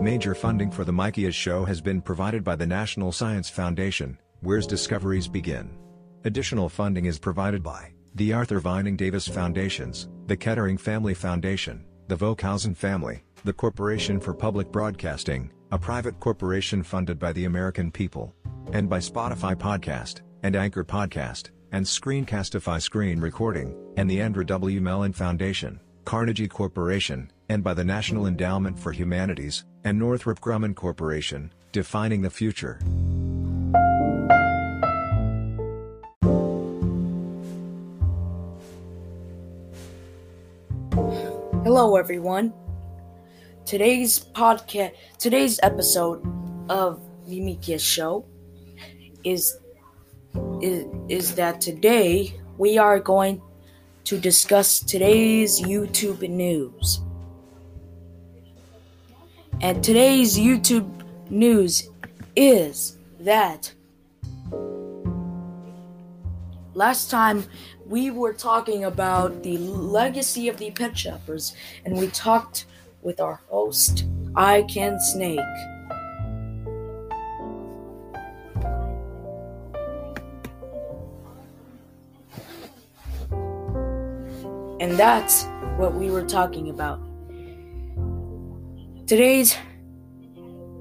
Major funding for the Mikias show has been provided by the National Science Foundation, where's discoveries begin. Additional funding is provided by the Arthur Vining Davis Foundations, the Kettering Family Foundation, the Vokhausen family, the Corporation for Public Broadcasting, a private corporation funded by the American people, and by Spotify Podcast, and Anchor Podcast, and Screencastify Screen Recording, and the Andrew W. Mellon Foundation, Carnegie Corporation, and by the National Endowment for Humanities, and Northrop Grumman Corporation, defining the future. Hello, everyone. Today's podcast, today's episode of the Mikia Show is, is is that today we are going to discuss today's YouTube news. And today's YouTube news is that last time we were talking about the legacy of the pet shoppers and we talked with our host I Can Snake. And that's what we were talking about. Today's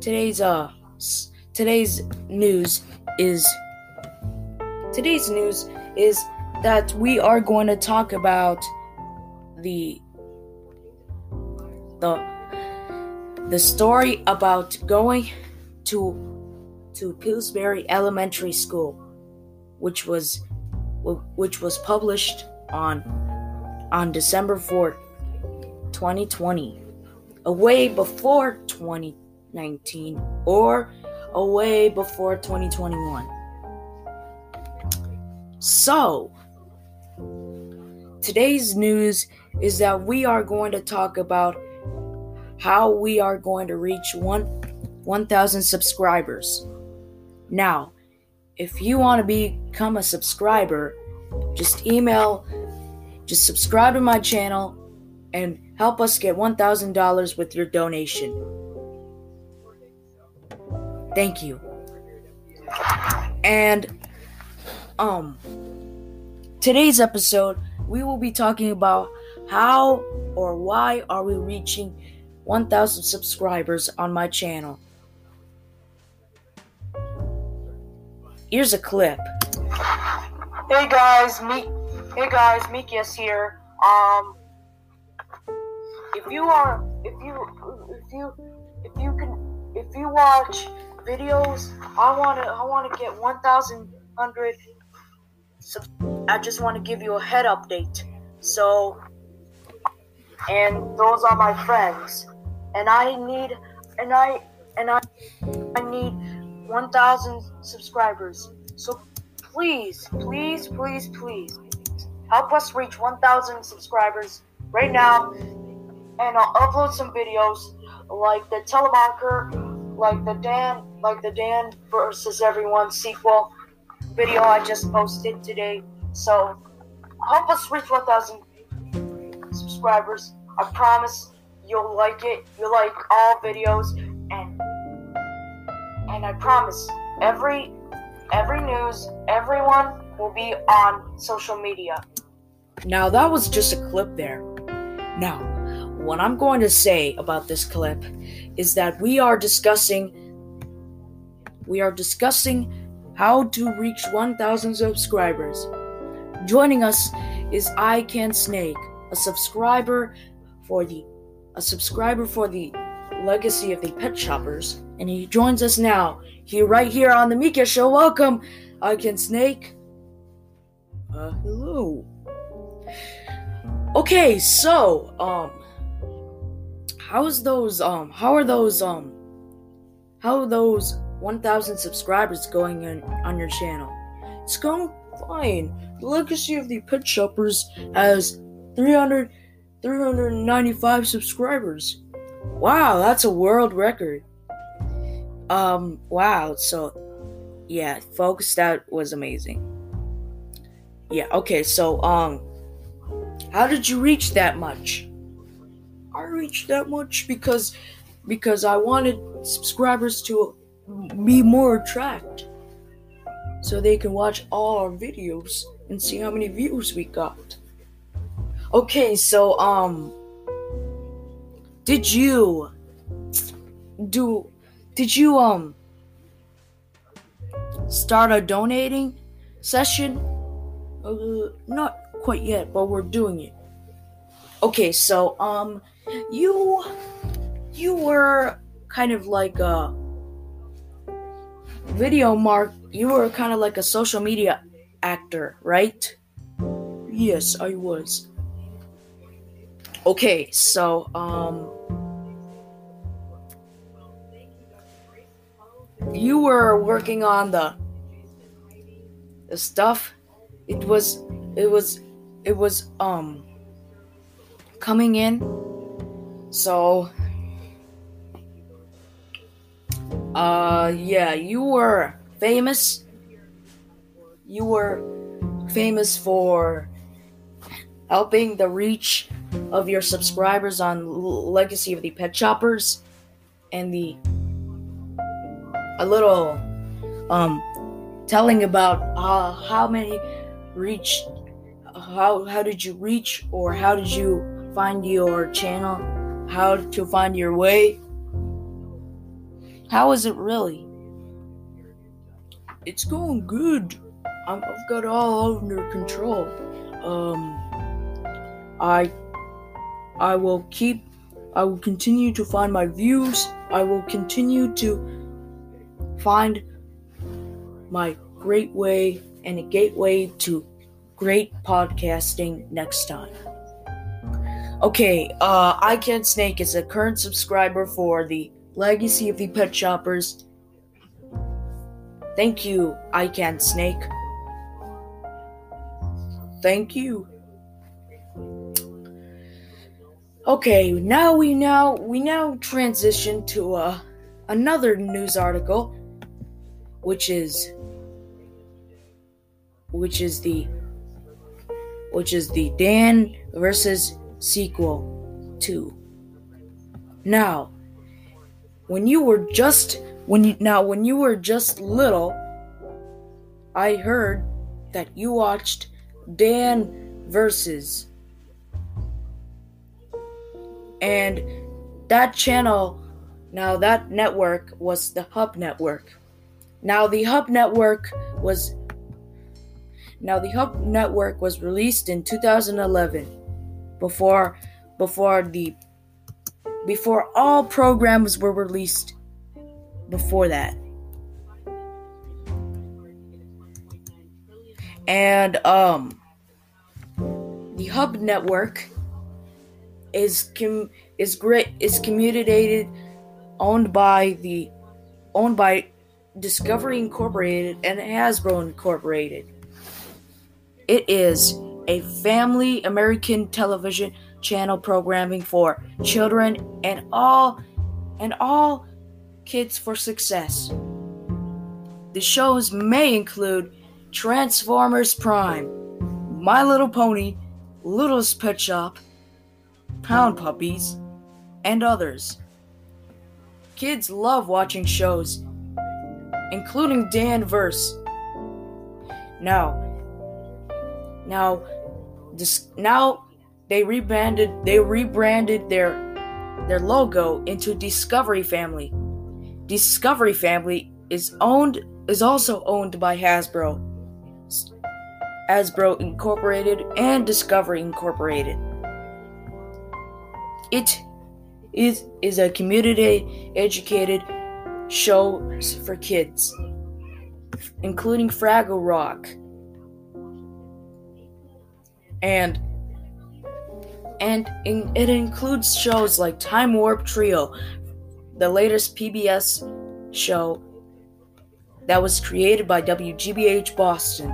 today's uh today's news is today's news is that we are going to talk about the the the story about going to to Pillsbury Elementary School, which was which was published on on December 4th, 2020, away before 2019 or away before 2021. So, today's news is that we are going to talk about how we are going to reach 1 1000 subscribers. Now, if you want to become a subscriber, just email just subscribe to my channel and help us get $1000 with your donation. Thank you. And um today's episode we will be talking about how or why are we reaching 1000 subscribers on my channel. Here's a clip. Hey guys, me Hey guys, Mikias here. Um if you are if you if you if you can if you watch videos, I want to I want to get 1100 I just want to give you a head update. So and those are my friends. And I need and I and I I need 1000 subscribers. So please, please, please, please help us reach 1000 subscribers right now and I'll upload some videos like the telemarker, like the Dan like the Dan versus everyone sequel video I just posted today. So help us reach 1000 subscribers. I promise you'll like it. You like all videos and and I promise every every news, everyone will be on social media. Now that was just a clip there. Now, what I'm going to say about this clip is that we are discussing we are discussing how to reach 1000 subscribers. Joining us is I Can Snake, a subscriber for the a subscriber for the legacy of the pet shoppers, and he joins us now. He right here on the Mika show. Welcome, I Can Snake. Uh, hello. Okay, so um how's those um how are those um how are those 1000 subscribers going on on your channel? It's going fine. The legacy of the pet shoppers has 300 395 subscribers. Wow, that's a world record. Um wow, so yeah, folks that was amazing. Yeah, okay, so um how did you reach that much? I reached that much because because I wanted subscribers to be more attract so they can watch all our videos and see how many views we got. Okay, so um did you do did you um start a donating session? Uh, not quite yet, but we're doing it. Okay, so um you you were kind of like a video mark you were kind of like a social media actor, right? Yes, I was. Okay, so um you were working on the the stuff it was it was it was um coming in. So uh yeah you were famous. You were famous for helping the reach of your subscribers on legacy of the pet shoppers and the a little um telling about uh, how many reach how how did you reach or how did you find your channel how to find your way. How is it really? It's going good. I have got all under control. Um i i will keep i will continue to find my views. I will continue to find my great way and a gateway to great podcasting next time. Okay, uh, I Can Snake is a current subscriber for the Legacy of the Pet Shoppers. Thank you, I Can Snake. Thank you. Okay, now we now we now transition to uh, another news article which is which is the which is the Dan versus sequel 2. Now, when you were just when you now when you were just little, I heard that you watched Dan versus and that channel now that network was the Hub network. Now the Hub network was now the Hub network was released in 2011 before before the before all programs were released before that. And um the Hub network is com- is great is communicated owned by the owned by Discovery Incorporated and Hasbro Incorporated. It is a family American television channel programming for children and all and all kids for success. The shows may include Transformers Prime, My Little Pony, Littlest Pet Shop, Pound Puppies, and others. Kids love watching shows including Dan Verse. Now, now, this now they rebranded they rebranded their their logo into Discovery Family. Discovery Family is owned is also owned by Hasbro. Hasbro Incorporated and Discovery Incorporated. It is is a community educated shows for kids, including Fraggle Rock. And and in, it includes shows like Time Warp Trio, the latest PBS show that was created by WGBH Boston,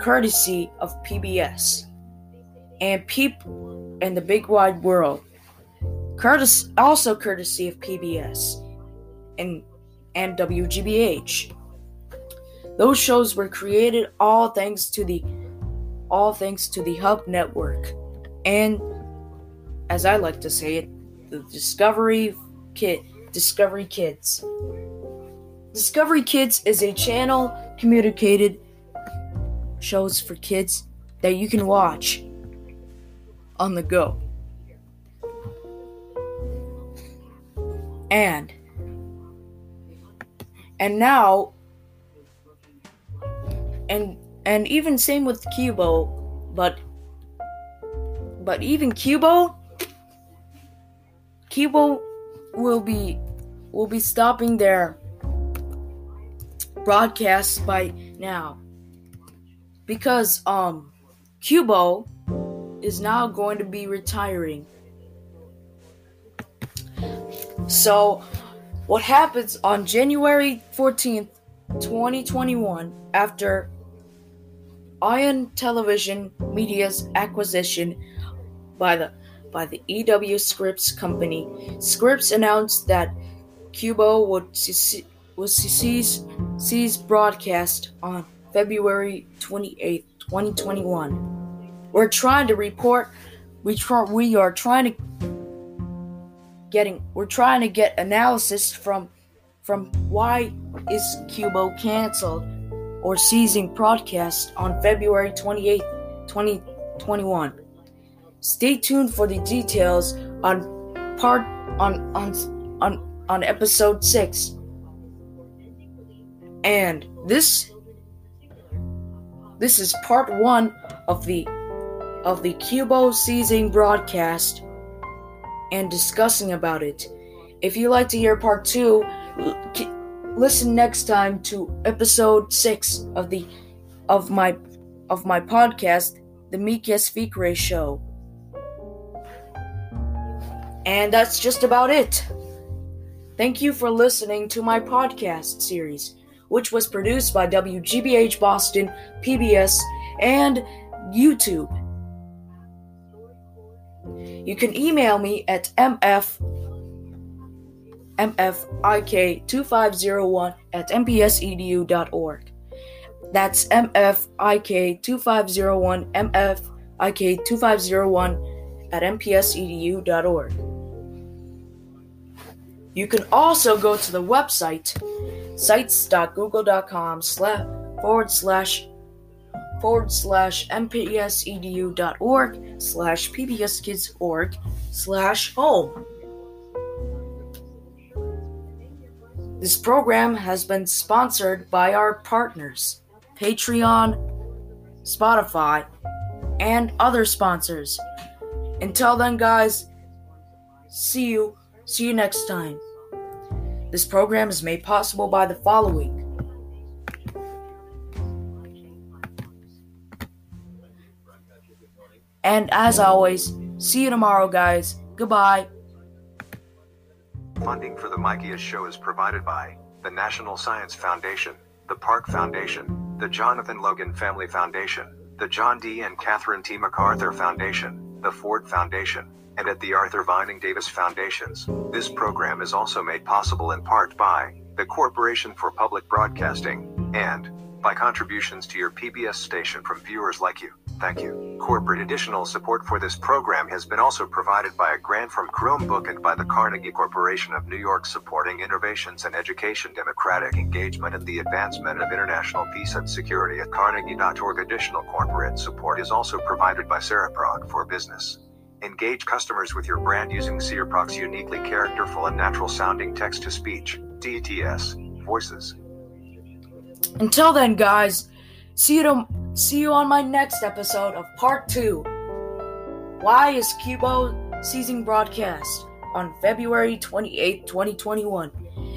courtesy of PBS, and Peep and the Big Wide World, Curtis also courtesy of PBS and, and WGBH. Those shows were created all thanks to the all thanks to the Hub network and as I like to say it, the Discovery Kit, Discovery Kids. Discovery Kids is a channel communicated shows for kids that you can watch on the go. And and now and and even same with Qubo, but but even Qubo Qubo will be will be stopping their broadcasts by now because um Qubo is now going to be retiring. So, what happens on January 14th, 2021, after Ion Television Media's acquisition by the by the EW Scripps company, Scripps announced that Qubo would cease, would cease, cease broadcast on February 28th, 2021. We're trying to report we try we are trying to getting we're trying to get analysis from from why is Qubo canceled or ceasing broadcast on February 28th, 2021. Stay tuned for the details on part on on on on episode 6. And this this is part 1 of the of the Qubo seizing broadcast and discussing about it. If you'd like to hear part 2, listen next time to episode 6 of the of my of my podcast, The Mikias Fikre Show. And that's just about it. Thank you for listening to my podcast series, which was produced by WGBH Boston, PBS, and YouTube. You can email me at mf mfik2501 at mpsedu.org. That's mfik2501 mfik2501 at mpsedu.org. You can also go to the website sites.google.com slash forward slash forward slash mpsedu.org slash pbskids.org slash home. This program has been sponsored by our partners, Patreon, Spotify, and other sponsors. Until then, guys, see you. See you next time. This program is made possible by the following. And as always, see you tomorrow, guys. Goodbye. Funding for the Mikias show is provided by the National Science Foundation, the Park Foundation, the Jonathan Logan Family Foundation, the John D. and Catherine T. MacArthur Foundation, the Ford Foundation, and at the Arthur Vining Davis Foundations. This program is also made possible in part by the Corporation for Public Broadcasting and by contributions to your PBS station from viewers like you. Thank you. Corporate additional support for this program has been also provided by a grant from Chromebook and by the Carnegie Corporation of New York supporting innovations in education, democratic engagement, and the advancement of international peace and security at carnegie.org. Additional corporate support is also provided by Cereproc for Business. Engage customers with your brand using Cereproc's uniquely characterful and natural sounding text to speech, DTS, voices. Until then, guys, see you to, see you on my next episode of part two. Why is Qubo ceasing broadcast on February 28, 2021?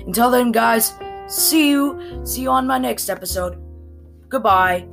Until then, guys, see you. See you on my next episode. Goodbye.